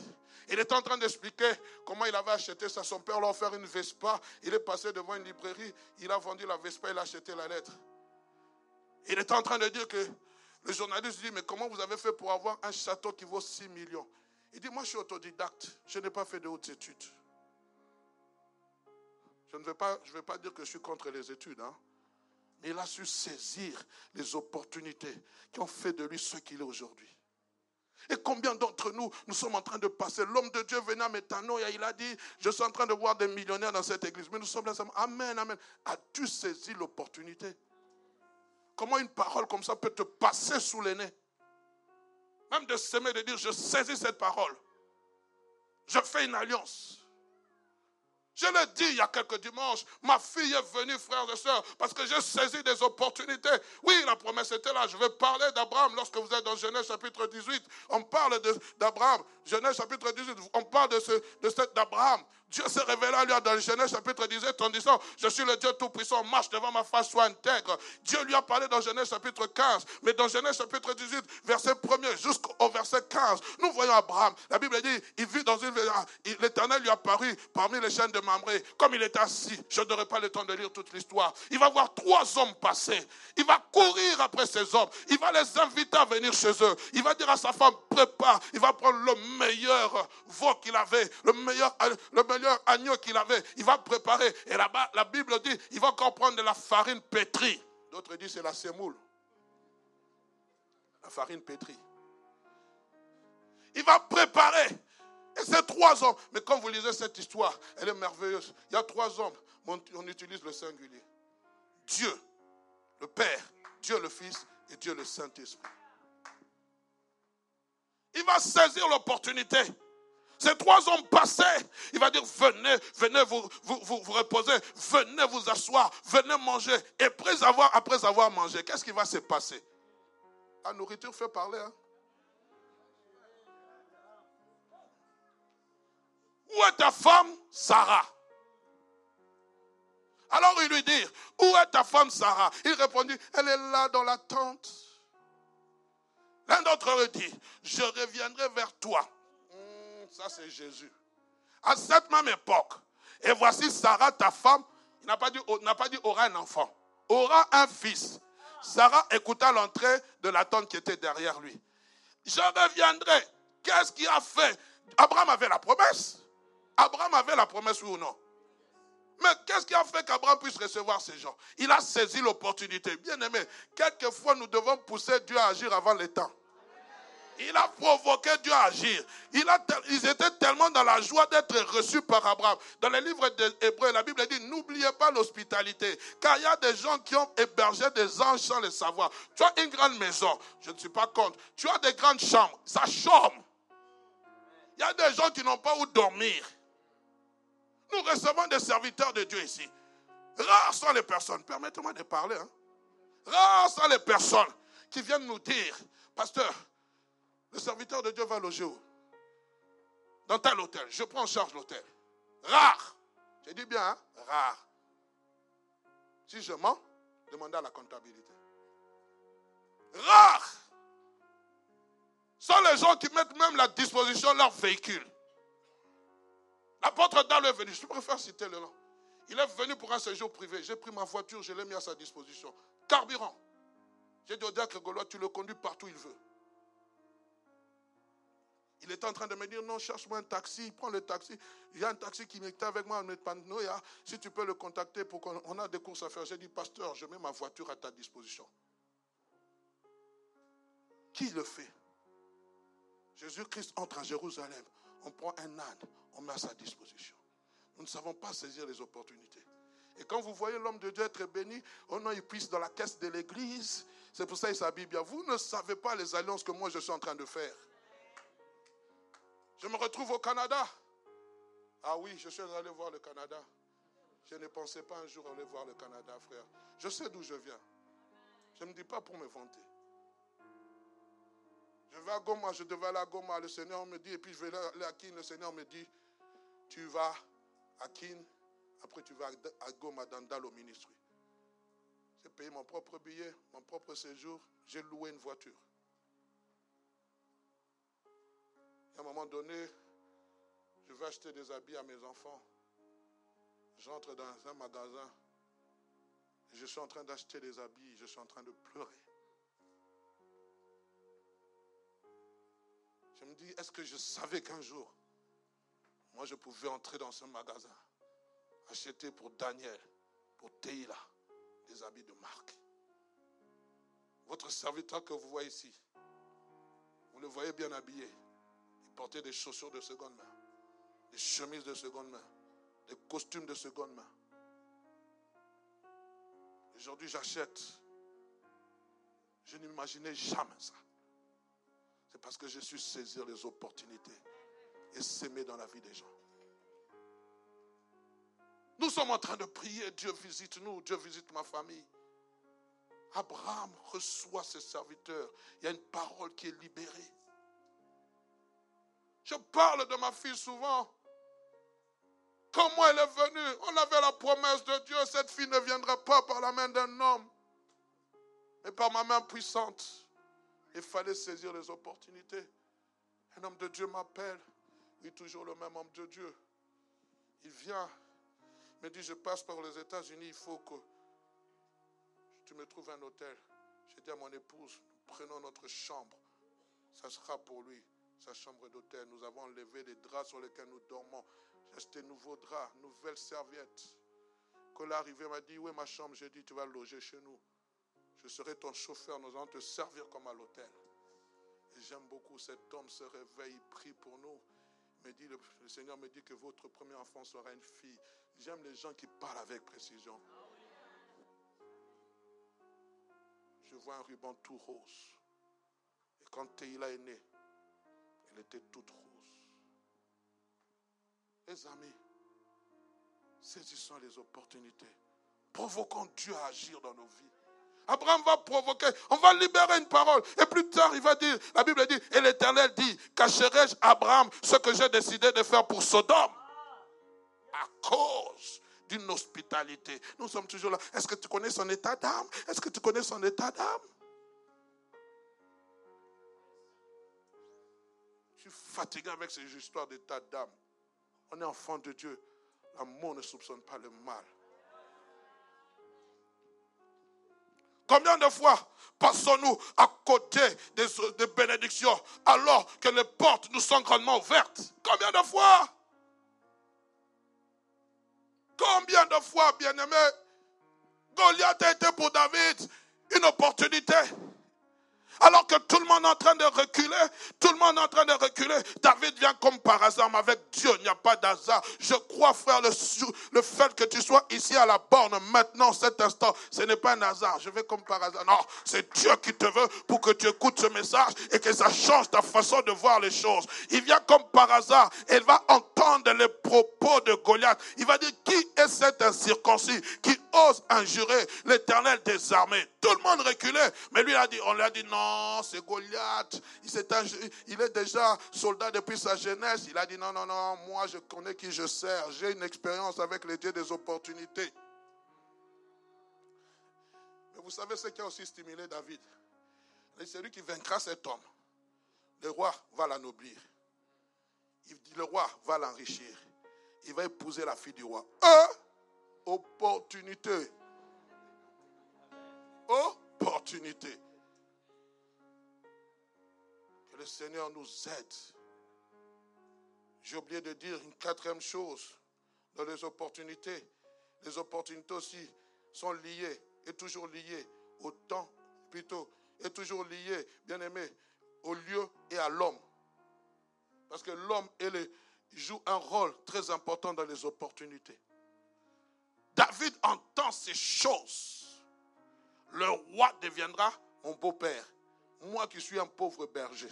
Il est en train d'expliquer comment il avait acheté ça. Son père l'a offert une Vespa. Il est passé devant une librairie. Il a vendu la Vespa. Il a acheté la lettre. Il est en train de dire que le journaliste dit Mais comment vous avez fait pour avoir un château qui vaut 6 millions? Il dit Moi, je suis autodidacte. Je n'ai pas fait de hautes études. Je ne vais pas, je pas dire que je suis contre les études, hein. Mais il a su saisir les opportunités qui ont fait de lui ce qu'il est aujourd'hui. Et combien d'entre nous, nous sommes en train de passer? L'homme de Dieu venait à Métanoïa, il a dit, je suis en train de voir des millionnaires dans cette église. Mais nous sommes là, Amen, Amen. As-tu saisi l'opportunité? Comment une parole comme ça peut te passer sous les nez? Même de s'aimer, de dire, je saisis cette parole. Je fais une alliance. Je l'ai dit il y a quelques dimanches, ma fille est venue, frères et sœurs, parce que j'ai saisi des opportunités. Oui, la promesse était là. Je vais parler d'Abraham lorsque vous êtes dans Genèse chapitre 18. On parle d'Abraham. Genèse chapitre 18, on parle de, ce, de. Dieu s'est révélé à lui dans Genèse chapitre 18 en disant, je suis le Dieu Tout-Puissant, marche devant ma face, sois intègre. Dieu lui a parlé dans Genèse chapitre 15, mais dans Genèse chapitre 18, verset 1er jusqu'au verset 15, nous voyons Abraham. La Bible dit, il vit dans une... L'Éternel lui a paru parmi les chaînes de Mamré, comme il est assis. Je n'aurai pas le temps de lire toute l'histoire. Il va voir trois hommes passer. Il va courir après ces hommes. Il va les inviter à venir chez eux. Il va dire à sa femme, prépare. Il va prendre le meilleur veau qu'il avait, le meilleur, le meilleur agneau qu'il avait, il va préparer. Et là-bas, la Bible dit, il va encore prendre de la farine pétrie. D'autres disent c'est la semoule. La farine pétrie. Il va préparer. Et c'est trois hommes. Mais quand vous lisez cette histoire, elle est merveilleuse. Il y a trois hommes, on utilise le singulier. Dieu, le Père, Dieu le Fils et Dieu le Saint-Esprit. Il va saisir l'opportunité. Ces trois hommes passaient. Il va dire, venez, venez vous, vous, vous, reposer, venez vous asseoir, venez manger. Et après avoir, après avoir mangé, qu'est-ce qui va se passer? La nourriture fait parler. Hein? Où est ta femme, Sarah? Alors il lui dit, où est ta femme, Sarah? Il répondit, elle est là dans la tente. L'un d'entre eux dit, je reviendrai vers toi ça c'est Jésus. À cette même époque, et voici Sarah, ta femme, il n'a pas dit, n'a pas dit aura un enfant, aura un fils. Sarah écouta l'entrée de la tente qui était derrière lui. Je reviendrai. Qu'est-ce qui a fait? Abraham avait la promesse. Abraham avait la promesse, oui ou non? Mais qu'est-ce qui a fait qu'Abraham puisse recevoir ces gens? Il a saisi l'opportunité. Bien aimé, quelquefois nous devons pousser Dieu à agir avant le temps. Il a provoqué Dieu à agir. Ils étaient tellement dans la joie d'être reçus par Abraham. Dans les livres d'Hébreu, la Bible dit, n'oubliez pas l'hospitalité. Car il y a des gens qui ont hébergé des anges sans le savoir. Tu as une grande maison, je ne suis pas contre. Tu as des grandes chambres, ça chôme. Il y a des gens qui n'ont pas où dormir. Nous recevons des serviteurs de Dieu ici. Rares sont les personnes, permettez-moi de parler. Hein. Rares sont les personnes qui viennent nous dire, pasteur, le serviteur de Dieu va loger où? Dans tel hôtel. Je prends en charge l'hôtel. Rare. J'ai dit bien, hein? rare. Si je mens, demandez à la comptabilité. Rare. Sont les gens qui mettent même la disposition de leur véhicule. L'apôtre Dan est venu. Je préfère citer le nom. Il est venu pour un séjour privé. J'ai pris ma voiture, je l'ai mis à sa disposition. Carburant. J'ai dit au diacre Gaulois, tu le conduis partout où il veut. Il était en train de me dire, non, cherche-moi un taxi, prends le taxi. Il y a un taxi qui était avec moi, si tu peux le contacter pour qu'on a des courses à faire. J'ai dit, pasteur, je mets ma voiture à ta disposition. Qui le fait? Jésus-Christ entre à Jérusalem. On prend un âne, on met à sa disposition. Nous ne savons pas saisir les opportunités. Et quand vous voyez l'homme de Dieu être béni, oh non, il puisse dans la caisse de l'église. C'est pour ça qu'il s'habille bien. Vous ne savez pas les alliances que moi je suis en train de faire. Je me retrouve au Canada. Ah oui, je suis allé voir le Canada. Je ne pensais pas un jour aller voir le Canada, frère. Je sais d'où je viens. Je ne me dis pas pour me vanter. Je vais à Goma, je devais aller à Goma, le Seigneur me dit, et puis je vais aller à Kin, le Seigneur me dit, tu vas à Kin Après, tu vas à Goma, dans au ministre. J'ai payé mon propre billet, mon propre séjour. J'ai loué une voiture. À un moment donné, je vais acheter des habits à mes enfants. J'entre dans un magasin. Je suis en train d'acheter des habits. Je suis en train de pleurer. Je me dis, est-ce que je savais qu'un jour, moi, je pouvais entrer dans ce magasin, acheter pour Daniel, pour Teila, des habits de marque? Votre serviteur que vous voyez ici, vous le voyez bien habillé. Portait des chaussures de seconde main, des chemises de seconde main, des costumes de seconde main. Aujourd'hui, j'achète. Je n'imaginais jamais ça. C'est parce que je suis saisir les opportunités et s'aimer dans la vie des gens. Nous sommes en train de prier, Dieu visite nous, Dieu visite ma famille. Abraham reçoit ses serviteurs. Il y a une parole qui est libérée. Je parle de ma fille souvent. Comment elle est venue On avait la promesse de Dieu, cette fille ne viendra pas par la main d'un homme, mais par ma main puissante. Il fallait saisir les opportunités. Un homme de Dieu m'appelle. Oui, toujours le même homme de Dieu. Il vient, me dit, je passe par les États-Unis, il faut que tu me trouves un hôtel. J'ai dit à mon épouse, prenons notre chambre. Ça sera pour lui, sa chambre d'hôtel. Nous avons enlevé les draps sur lesquels nous dormons. J'ai acheté nouveaux draps, nouvelles serviettes. Quand l'arrivée m'a dit, où est ma chambre? J'ai dit, tu vas loger chez nous. Je serai ton chauffeur, nous allons te servir comme à l'hôtel. Et j'aime beaucoup cet homme se réveille, il prie pour nous. Me dit, le, Seigneur me dit que votre premier enfant sera une fille. J'aime les gens qui parlent avec précision. Je vois un ruban tout rose. Et quand Teila est née, elle était toute rose. Les amis, saisissons les opportunités. Provoquons Dieu à agir dans nos vies. Abraham va provoquer, on va libérer une parole. Et plus tard, il va dire, la Bible dit, et l'Éternel dit, cacherai-je Abraham ce que j'ai décidé de faire pour Sodome? À cause d'une hospitalité. Nous sommes toujours là. Est-ce que tu connais son état d'âme? Est-ce que tu connais son état d'âme? Je suis fatigué avec ces histoires d'état d'âme. On est enfant de Dieu. L'amour ne soupçonne pas le mal. Combien de fois passons-nous à côté des, bénédictions alors que les portes nous sont grandement ouvertes? Combien de fois? Combien de fois, bien-aimé, Goliath a été pour David une opportunité alors que tout le monde est en train de reculer, tout le monde est en train de reculer, David vient comme par hasard, mais avec Dieu, il n'y a pas d'hasard. Je crois, frère, le, le fait que tu sois ici à la borne maintenant, cet instant, ce n'est pas un hasard. Je vais comme par hasard. Non, c'est Dieu qui te veut pour que tu écoutes ce message et que ça change ta façon de voir les choses. Il vient comme par hasard. Il va entendre les propos de Goliath. Il va dire, qui est cet incirconcis qui ose injurer l'éternel des armées? Tout le monde reculait, mais lui a dit, on lui a dit non c'est Goliath. Il, il est déjà soldat depuis sa jeunesse. Il a dit non, non, non, moi je connais qui je sers. J'ai une expérience avec les dieux des opportunités. Mais vous savez ce qui a aussi stimulé David? C'est lui qui vaincra cet homme. Le roi va l'anoblir. Le roi va l'enrichir. Il va épouser la fille du roi. Opportunité. Opportunité le Seigneur nous aide. J'ai oublié de dire une quatrième chose dans les opportunités. Les opportunités aussi sont liées et toujours liées au temps, plutôt, et toujours liées, bien aimé, au lieu et à l'homme. Parce que l'homme joue un rôle très important dans les opportunités. David entend ces choses. Le roi deviendra mon beau-père. Moi qui suis un pauvre berger.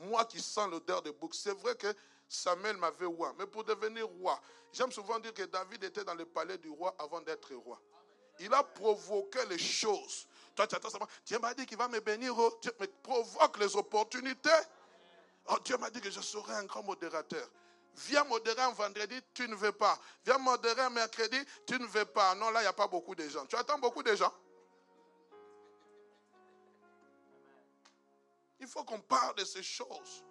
Moi qui sens l'odeur de bouc. C'est vrai que Samuel m'avait roi. Mais pour devenir roi, j'aime souvent dire que David était dans le palais du roi avant d'être roi. Il a provoqué les choses. Toi, tu attends. Dieu m'a dit qu'il va me bénir. Oh, mais provoque les opportunités. Oh, Dieu m'a dit que je serai un grand modérateur. Viens modérer un vendredi, tu ne veux pas. Viens modérer un mercredi, tu ne veux pas. Non, là, il n'y a pas beaucoup de gens. Tu attends beaucoup de gens? Il faut qu'on parle de ces choses.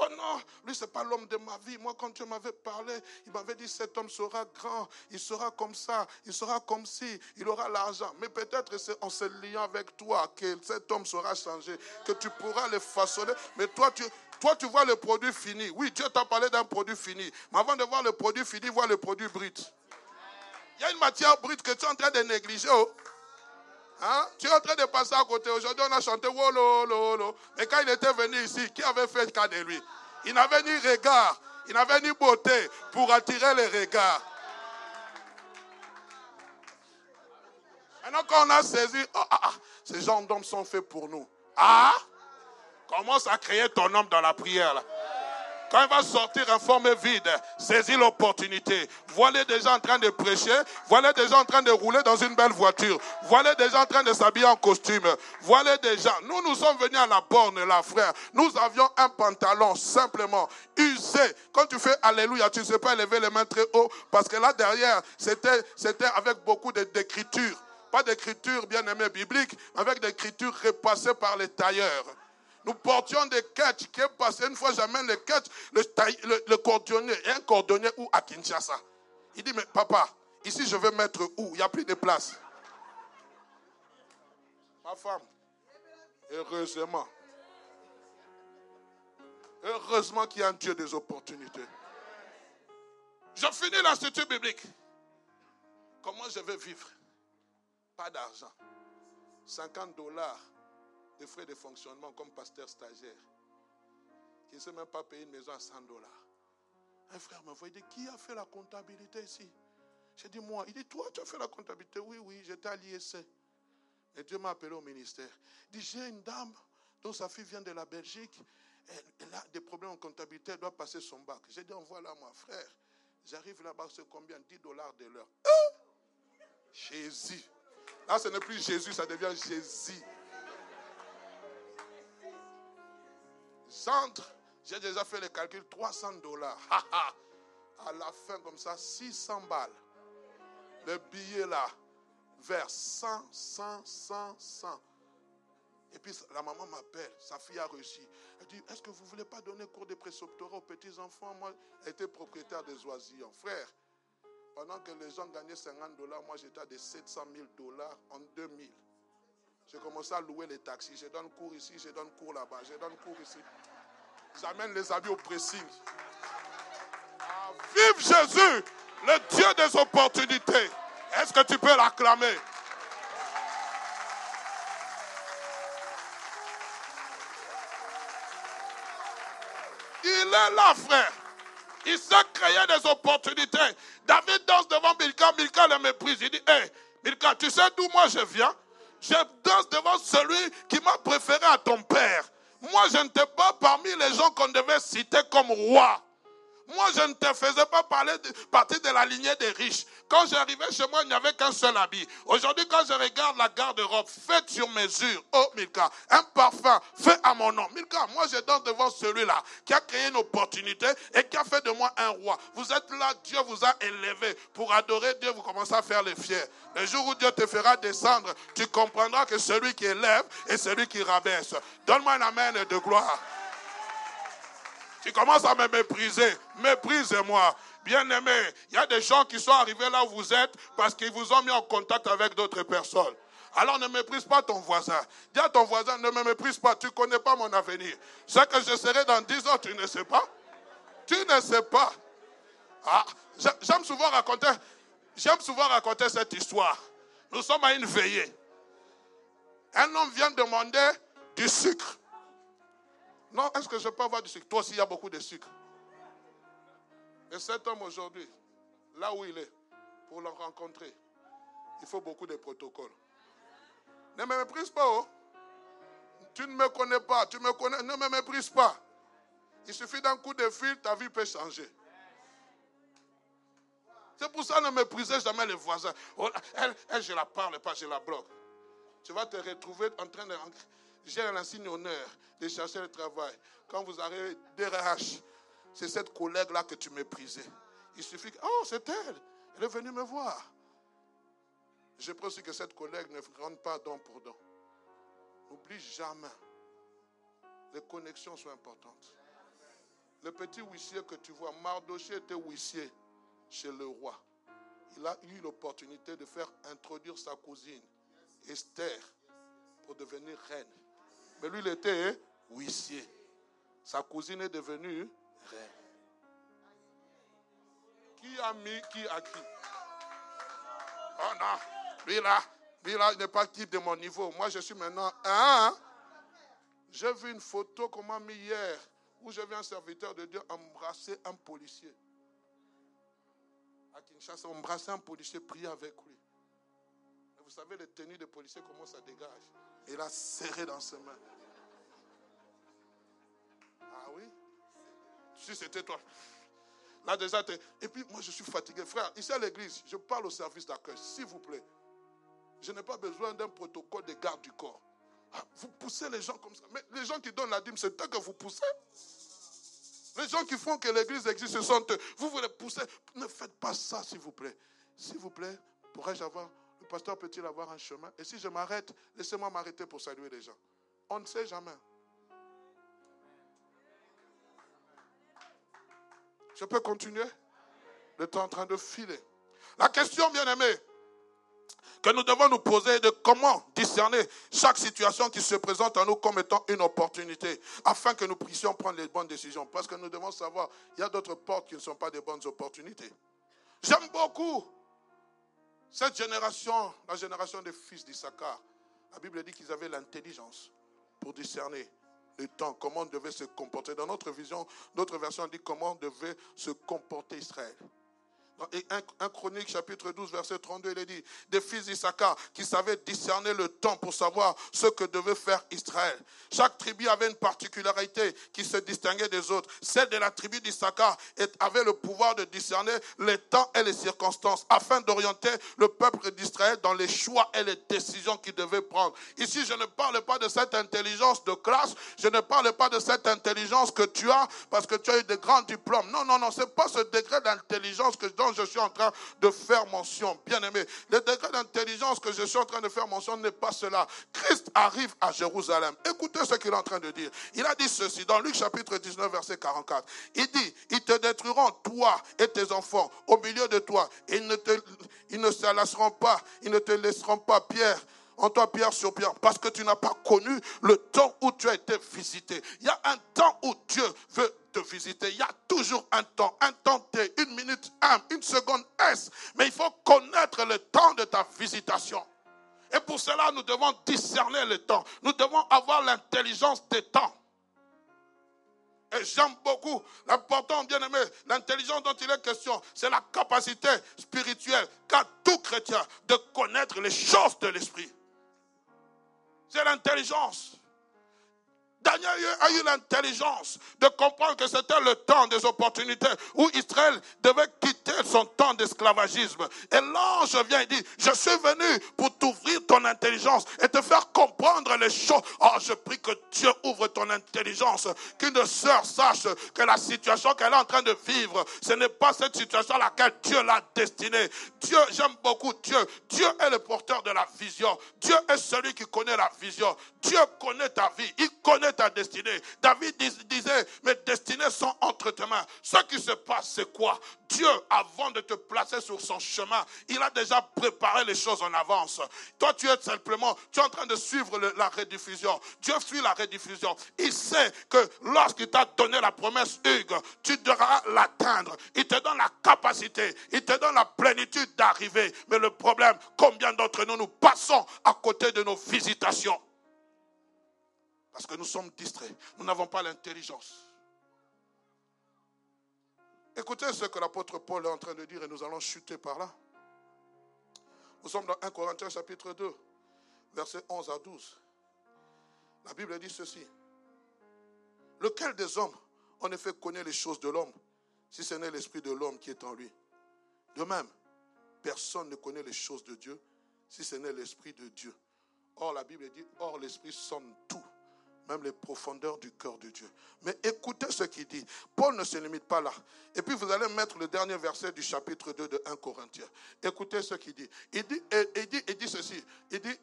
Oh non, lui, ce n'est pas l'homme de ma vie. Moi, quand Dieu m'avait parlé, il m'avait dit cet homme sera grand, il sera comme ça, il sera comme si, il aura l'argent. Mais peut-être c'est en se liant avec toi que cet homme sera changé, que tu pourras le façonner. Mais toi, tu, toi, tu vois le produit fini. Oui, Dieu t'a parlé d'un produit fini. Mais avant de voir le produit fini, vois le produit brut. Il y a une matière brute que tu es en train de négliger. Oh. Hein? Tu es en train de passer à côté. Aujourd'hui, on a chanté Wolo, Mais quand il était venu ici, qui avait fait le cas de lui? Il n'avait ni regard, il n'avait ni beauté pour attirer les regards. Maintenant, quand on a saisi, oh, ah, ah, ces gens d'hommes sont faits pour nous. Ah? Commence à créer ton homme dans la prière. Quand il va sortir en forme vide, saisis l'opportunité. Voilà des gens en train de prêcher. Voilà des gens en train de rouler dans une belle voiture. Voilà des gens en train de s'habiller en costume. Voilà des gens. Nous, nous sommes venus à la borne, là, frère. Nous avions un pantalon simplement usé. Quand tu fais Alléluia, tu ne sais pas lever les mains très haut parce que là derrière, c'était, c'était avec beaucoup d'écriture. Pas d'écriture bien aimée biblique, avec d'écriture repassée par les tailleurs. Nous portions des catchs qui est passé une fois, j'amène les catchs, le, le, le, cordonnier, un cordonnier où à Kinshasa. Il dit, mais papa, ici je vais mettre où? Il n'y a plus de place. Ma femme, heureusement, heureusement qu'il y a un Dieu des opportunités. Je finis l'institut biblique. Comment je vais vivre? Pas d'argent. 50 dollars des frais de fonctionnement comme pasteur stagiaire, qui ne sait même pas payer une maison à 100 dollars. Un frère il dit, qui a fait la comptabilité ici? J'ai dit, moi. Il dit, toi, tu as fait la comptabilité Oui, oui, j'étais à l'ISC. Et Dieu m'a appelé au ministère. Il dit, j'ai une dame dont sa fille vient de la Belgique. Elle, a des problèmes en comptabilité, elle doit passer son bac. J'ai dit, envoie-la, moi, frère. J'arrive là-bas, c'est combien? 10 dollars de l'heure. Hein? Jésus. Là, ce n'est plus Jésus, ça devient Jésus. Centre, j'ai déjà fait le calcul, 300 dollars. à la fin, comme ça, 600 balles. Le billet là, vers 100, 100, 100, 100. Et puis la maman m'appelle, sa fille a réussi. Elle dit, est-ce que vous ne voulez pas donner cours de présoptorat aux petits-enfants? Moi, était propriétaire des oisillons. Frère, pendant que les gens gagnaient 50 dollars, moi j'étais à des 700 000 dollars en 2000. J'ai commencé à louer les taxis. Je donne cours ici, je donne cours là-bas, je donne cours ici. J'amène les amis au pressing. Ah, vive Jésus, le Dieu des opportunités. Est-ce que tu peux l'acclamer? Il est là, frère. Il sait créer des opportunités. David danse devant Milka. Milka le méprise. Il dit Hé, Milka, tu sais d'où moi je viens? Je danse devant celui qui m'a préféré à ton père. Moi, je n'étais pas parmi les gens qu'on devait citer comme roi. Moi, je ne te faisais pas parler de, partie de la lignée des riches. Quand j'arrivais chez moi, il n'y avait qu'un seul habit. Aujourd'hui, quand je regarde la garde-robe faite sur mesure, oh Milka, un parfum fait à mon nom. Milka, moi, je danse devant celui-là qui a créé une opportunité et qui a fait de moi un roi. Vous êtes là, Dieu vous a élevé. Pour adorer Dieu, vous commencez à faire les fiers. Le jour où Dieu te fera descendre, tu comprendras que celui qui élève est celui qui rabaisse. Donne-moi un amen de gloire. Tu commences à me mépriser. Méprise-moi. Bien-aimé, il y a des gens qui sont arrivés là où vous êtes parce qu'ils vous ont mis en contact avec d'autres personnes. Alors ne méprise pas ton voisin. Dis à ton voisin, ne me méprise pas, tu ne connais pas mon avenir. Ce que je serai dans dix ans, tu ne sais pas. Tu ne sais pas. Ah, j'aime souvent raconter, j'aime souvent raconter cette histoire. Nous sommes à une veillée. Un homme vient demander du sucre. Non, est-ce que je peux avoir du sucre? Toi aussi, il y a beaucoup de sucre. Et cet homme aujourd'hui, là où il est, pour le rencontrer, il faut beaucoup de protocoles. Ne me méprise pas, oh. Tu ne me connais pas, tu me connais, ne me méprise pas. Il suffit d'un coup de fil, ta vie peut changer. C'est pour ça ne méprisez jamais les voisins. Oh, elle, elle, je la parle pas, je la bloque. Tu vas te retrouver en train de j'ai un insigne honneur de chercher le travail. Quand vous arrivez DRH, c'est cette collègue-là que tu méprisais. Il suffit que, oh, c'est elle. Elle est venue me voir. Je prie que cette collègue ne rentre pas don pour don. N'oublie jamais. Les connexions sont importantes. Le petit huissier que tu vois, Mardoché était huissier chez le roi. Il a eu l'opportunité de faire introduire sa cousine, Esther, pour devenir reine. Mais lui, il était huissier. Sa cousine est devenue reine. Qui a mis qui a qui? Oh non, lui là, lui là, il n'est pas type de mon niveau. Moi, je suis maintenant un. J'ai vu une photo qu'on m'a mis hier où je vu un serviteur de Dieu embrasser un policier. À Kinshasa, embrasser un policier, prier avec lui. vous savez, les tenues de policiers, comment ça dégage? Il a serré dans ses mains. Ah oui? Si c'était toi. Là déjà, et puis moi je suis fatigué. Frère, ici à l'église, je parle au service d'accueil, s'il vous plaît. Je n'ai pas besoin d'un protocole de garde du corps. Ah, vous poussez les gens comme ça. Mais les gens qui donnent la dîme, c'est eux que vous poussez. Les gens qui font que l'église existe, ce sont eux. Vous voulez pousser. Ne faites pas ça, s'il vous plaît. S'il vous plaît, pourrais-je avoir, le pasteur peut-il avoir un chemin? Et si je m'arrête, laissez-moi m'arrêter pour saluer les gens. On ne sait jamais. Je peux continuer? Le temps est en train de filer. La question, bien aimée, que nous devons nous poser de comment discerner chaque situation qui se présente à nous comme étant une opportunité, afin que nous puissions prendre les bonnes décisions. Parce que nous devons savoir, il y a d'autres portes qui ne sont pas des bonnes opportunités. J'aime beaucoup cette génération, la génération des fils d'Issachar. La Bible dit qu'ils avaient l'intelligence pour discerner le temps, comment devait se comporter. Dans notre vision, notre version dit comment devait se comporter Israël. Et 1 Chronique chapitre 12 verset 32, il est dit, des fils d'Issachar qui savaient discerner le temps pour savoir ce que devait faire Israël. Chaque tribu avait une particularité qui se distinguait des autres. Celle de la tribu d'Issachar avait le pouvoir de discerner les temps et les circonstances afin d'orienter le peuple d'Israël dans les choix et les décisions qu'il devait prendre. Ici, je ne parle pas de cette intelligence de classe, je ne parle pas de cette intelligence que tu as parce que tu as eu de grands diplômes. Non, non, non, c'est pas ce degré d'intelligence que je je suis en train de faire mention. Bien aimé, le degré d'intelligence que je suis en train de faire mention n'est pas cela. Christ arrive à Jérusalem. Écoutez ce qu'il est en train de dire. Il a dit ceci dans Luc chapitre 19, verset 44. Il dit, ils te détruiront, toi et tes enfants, au milieu de toi. Ils ne, te, ils ne se pas, ils ne te laisseront pas, Pierre en toi pierre sur pierre, parce que tu n'as pas connu le temps où tu as été visité. Il y a un temps où Dieu veut te visiter. Il y a toujours un temps, un temps T, une minute un, une seconde S. Mais il faut connaître le temps de ta visitation. Et pour cela, nous devons discerner le temps. Nous devons avoir l'intelligence des temps. Et j'aime beaucoup l'important, bien aimé, l'intelligence dont il est question, c'est la capacité spirituelle qu'a tout chrétien de connaître les choses de l'esprit. C'est l'intelligence. Daniel a eu l'intelligence de comprendre que c'était le temps des opportunités où Israël devait quitter son temps d'esclavagisme. Et l'ange vient et dit, je suis venu pour t'ouvrir ton intelligence et te faire comprendre les choses. Oh, je prie que Dieu ouvre ton intelligence, qu'une sœur sache que la situation qu'elle est en train de vivre, ce n'est pas cette situation à laquelle Dieu l'a destinée. Dieu, j'aime beaucoup Dieu. Dieu est le porteur de la vision. Dieu est celui qui connaît la vision. Dieu connaît ta vie. Il connaît ta destinée. David disait, mes destinées sont entre tes mains. Ce qui se passe, c'est quoi? Dieu, avant de te placer sur son chemin, il a déjà préparé les choses en avance. Toi, tu es simplement, tu es en train de suivre la rediffusion. Dieu suit la rediffusion. Il sait que lorsqu'il t'a donné la promesse, Hugues, tu devras l'atteindre. Il te donne la capacité, il te donne la plénitude d'arriver. Mais le problème, combien d'entre nous nous passons à côté de nos visitations? Parce que nous sommes distraits. Nous n'avons pas l'intelligence. Écoutez ce que l'apôtre Paul est en train de dire et nous allons chuter par là. Nous sommes dans 1 Corinthiens chapitre 2, versets 11 à 12. La Bible dit ceci. Lequel des hommes, en effet, connaît les choses de l'homme, si ce n'est l'esprit de l'homme qui est en lui? De même, personne ne connaît les choses de Dieu, si ce n'est l'esprit de Dieu. Or, la Bible dit, or l'esprit sonne tout même les profondeurs du cœur de Dieu. Mais écoutez ce qu'il dit. Paul ne se limite pas là. Et puis vous allez mettre le dernier verset du chapitre 2 de 1 Corinthiens. Écoutez ce qu'il dit. Il dit, il dit, il dit ceci. Il dit,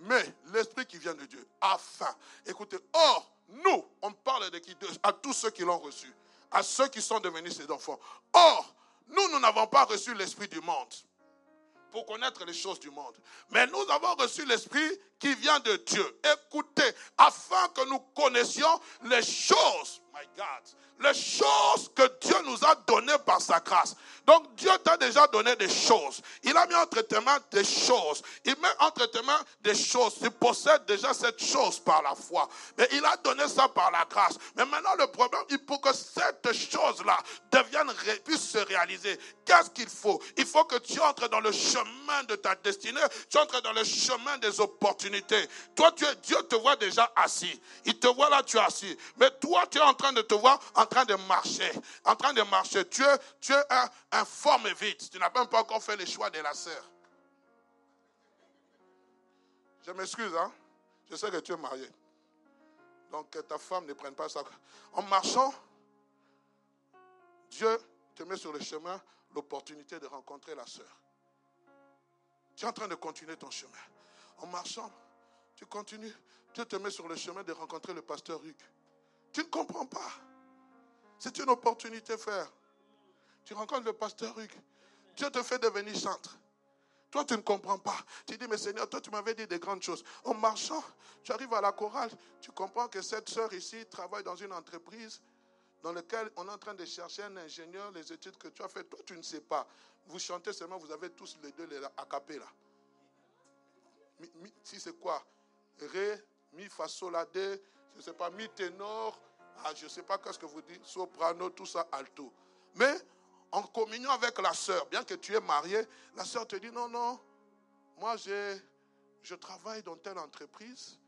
mais l'esprit qui vient de Dieu, afin. Écoutez, or, nous, on parle de qui? À tous ceux qui l'ont reçu, à ceux qui sont devenus ses enfants. Or, nous, nous n'avons pas reçu l'esprit du monde pour connaître les choses du monde. Mais nous avons reçu l'Esprit qui vient de Dieu. Écoutez, afin que nous connaissions les choses, my God, les choses que Dieu nous a données par sa grâce. Donc Dieu t'a déjà donné des choses. Il a mis entre tes mains des choses. Il met entre tes mains des choses. Tu possèdes déjà cette chose par la foi. Mais il a donné ça par la grâce. Mais maintenant le problème, il faut que cette chose-là devienne, puisse se réaliser. Qu'est-ce qu'il faut? Il faut que tu entres dans le chemin de ta destinée. Tu entres dans le chemin des opportunités. Toi, Dieu te voit déjà assis. Il te voit là, tu es assis. Mais toi, tu es en train de te voir en train de marcher. En train de marcher. Tu es, tu es un, un forme vite. Tu n'as même pas encore fait le choix de la sœur. Je m'excuse, hein. Je sais que tu es marié. Donc que ta femme ne prenne pas ça. En marchant, Dieu te met sur le chemin l'opportunité de rencontrer la sœur. Tu es en train de continuer ton chemin. En marchant, tu continues. Dieu te met sur le chemin de rencontrer le pasteur Hugues. Tu ne comprends pas. C'est une opportunité, frère. Tu rencontres le pasteur Hugues. Dieu te fait devenir chantre. Toi, tu ne comprends pas. Tu dis, mais Seigneur, toi, tu m'avais dit des grandes choses. En marchant, tu arrives à la chorale, tu comprends que cette sœur ici travaille dans une entreprise dans laquelle on est en train de chercher un ingénieur, les études que tu as faites. Toi, tu ne sais pas. Vous chantez seulement, vous avez tous les deux les acapés là. Si c'est quoi? Ré, mi, fa, sol, la, je ne sais pas, mi, ténor, ah, je ne sais pas qu'est-ce que vous dites, soprano, tout ça, alto. Mais en communion avec la sœur, bien que tu es marié, la sœur te dit non, non, moi je travaille dans telle entreprise.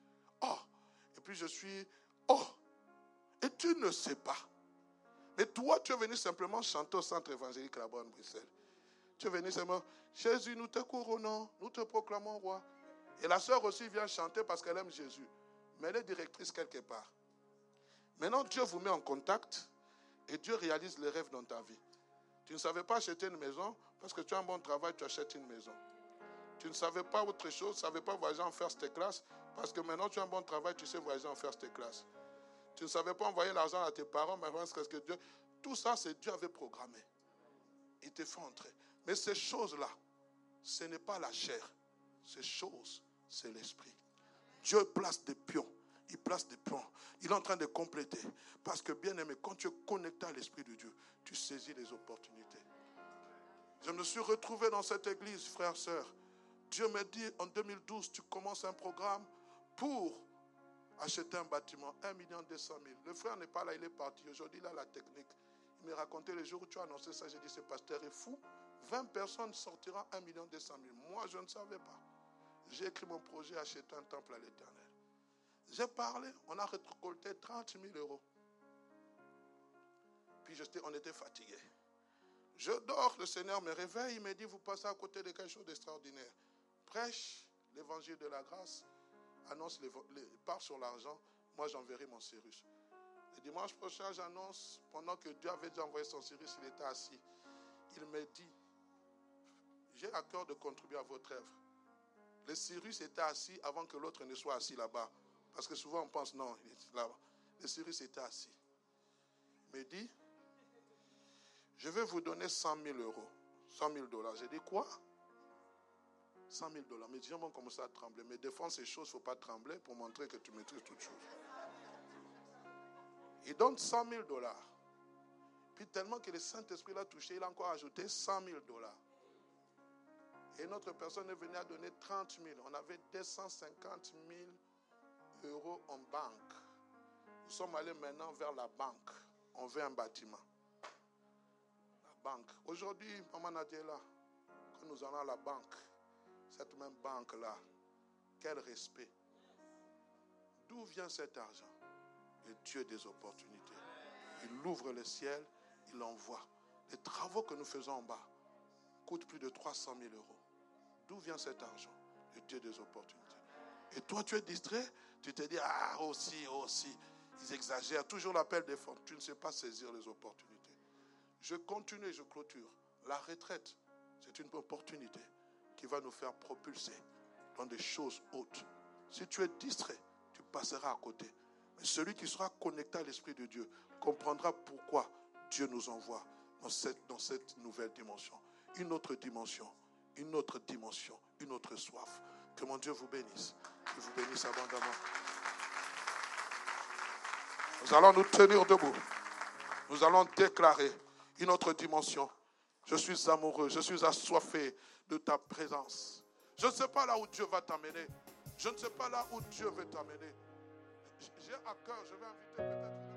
Oh, et puis je suis, oh, et tu ne sais pas. Mais toi, tu es venu simplement chanter au centre évangélique là-bas en Bruxelles. Tu es venu simplement, Jésus, nous te couronnons, nous te proclamons roi. Et la sœur aussi vient chanter parce qu'elle aime Jésus. Mais elle est directrice quelque part. Maintenant, Dieu vous met en contact et Dieu réalise les rêves dans ta vie. Tu ne savais pas acheter une maison parce que tu as un bon travail, tu achètes une maison. Tu ne savais pas autre chose, tu ne savais pas voyager en first class parce que maintenant tu as un bon travail, tu sais voyager en first class. Tu ne savais pas envoyer l'argent à tes parents, mais parce que Dieu. Tout ça, c'est Dieu avait programmé. Il te fait entrer. Mais ces choses-là, ce n'est pas la chair. Ces choses, c'est l'esprit. Dieu place des pions il place des plans. Il est en train de compléter. Parce que, bien aimé, quand tu es connecté à l'Esprit de Dieu, tu saisis les opportunités. Je me suis retrouvé dans cette église, frère, sœur. Dieu m'a dit, en 2012, tu commences un programme pour acheter un bâtiment, 1 million 200 000. Le frère n'est pas là, il est parti. Aujourd'hui, il a la technique. Il m'a raconté le jour où tu as annoncé ça. J'ai dit, ce pasteur est fou. 20 personnes sortiront 1 million 200 000. Moi, je ne savais pas. J'ai écrit mon projet, acheter un temple à l'éternel. J'ai parlé, on a récolté 30 000 euros. Puis on était fatigué. Je dors, le Seigneur me réveille, il me dit, vous passez à côté de quelque chose d'extraordinaire. Prêche l'évangile de la grâce, annonce, part sur l'argent, moi j'enverrai mon Cyrus. Le dimanche prochain, j'annonce, pendant que Dieu avait déjà envoyé son Cyrus, il était assis. Il me dit, j'ai à cœur de contribuer à votre œuvre. Le Cyrus était assis avant que l'autre ne soit assis là-bas. Parce que souvent on pense, non, là Le Cyrus était assis. Il me dit, je vais vous donner 100 000 euros, 100 000 dollars. J'ai dit, quoi? 100 000 dollars. Les gens vont commencer à trembler. Mais défendre ces choses, il ne faut pas trembler pour montrer que tu maîtrises toutes choses. Il donne 100 000 dollars. Puis tellement que le Saint-Esprit l'a touché, il a encore ajouté 100 000 dollars. Et notre personne est venue à donner 30 000. On avait 250 000 euros en banque. Nous sommes allés maintenant vers la banque. On veut un bâtiment. La banque. Aujourd'hui, Maman Nadela, quand nous allons à la banque, cette même banque-là, quel respect. D'où vient cet argent? Le Dieu des opportunités. Il ouvre le ciel, il envoie. Les travaux que nous faisons en bas coûtent plus de 300 000 euros. D'où vient cet argent? Le Dieu des opportunités. Et toi, tu es distrait? Tu te dis, ah, aussi, aussi. Ils exagèrent. Toujours l'appel des femmes. Tu ne sais pas saisir les opportunités. Je continue, je clôture. La retraite, c'est une opportunité qui va nous faire propulser dans des choses hautes. Si tu es distrait, tu passeras à côté. Mais celui qui sera connecté à l'Esprit de Dieu comprendra pourquoi Dieu nous envoie dans cette nouvelle dimension. Une autre dimension, une autre dimension, une autre soif. Que mon Dieu vous bénisse. Qu'il vous bénisse abondamment. Nous allons nous tenir debout. Nous allons déclarer une autre dimension. Je suis amoureux, je suis assoiffé de ta présence. Je ne sais pas là où Dieu va t'amener. Je ne sais pas là où Dieu veut t'amener. J'ai à cœur, je vais inviter peut-être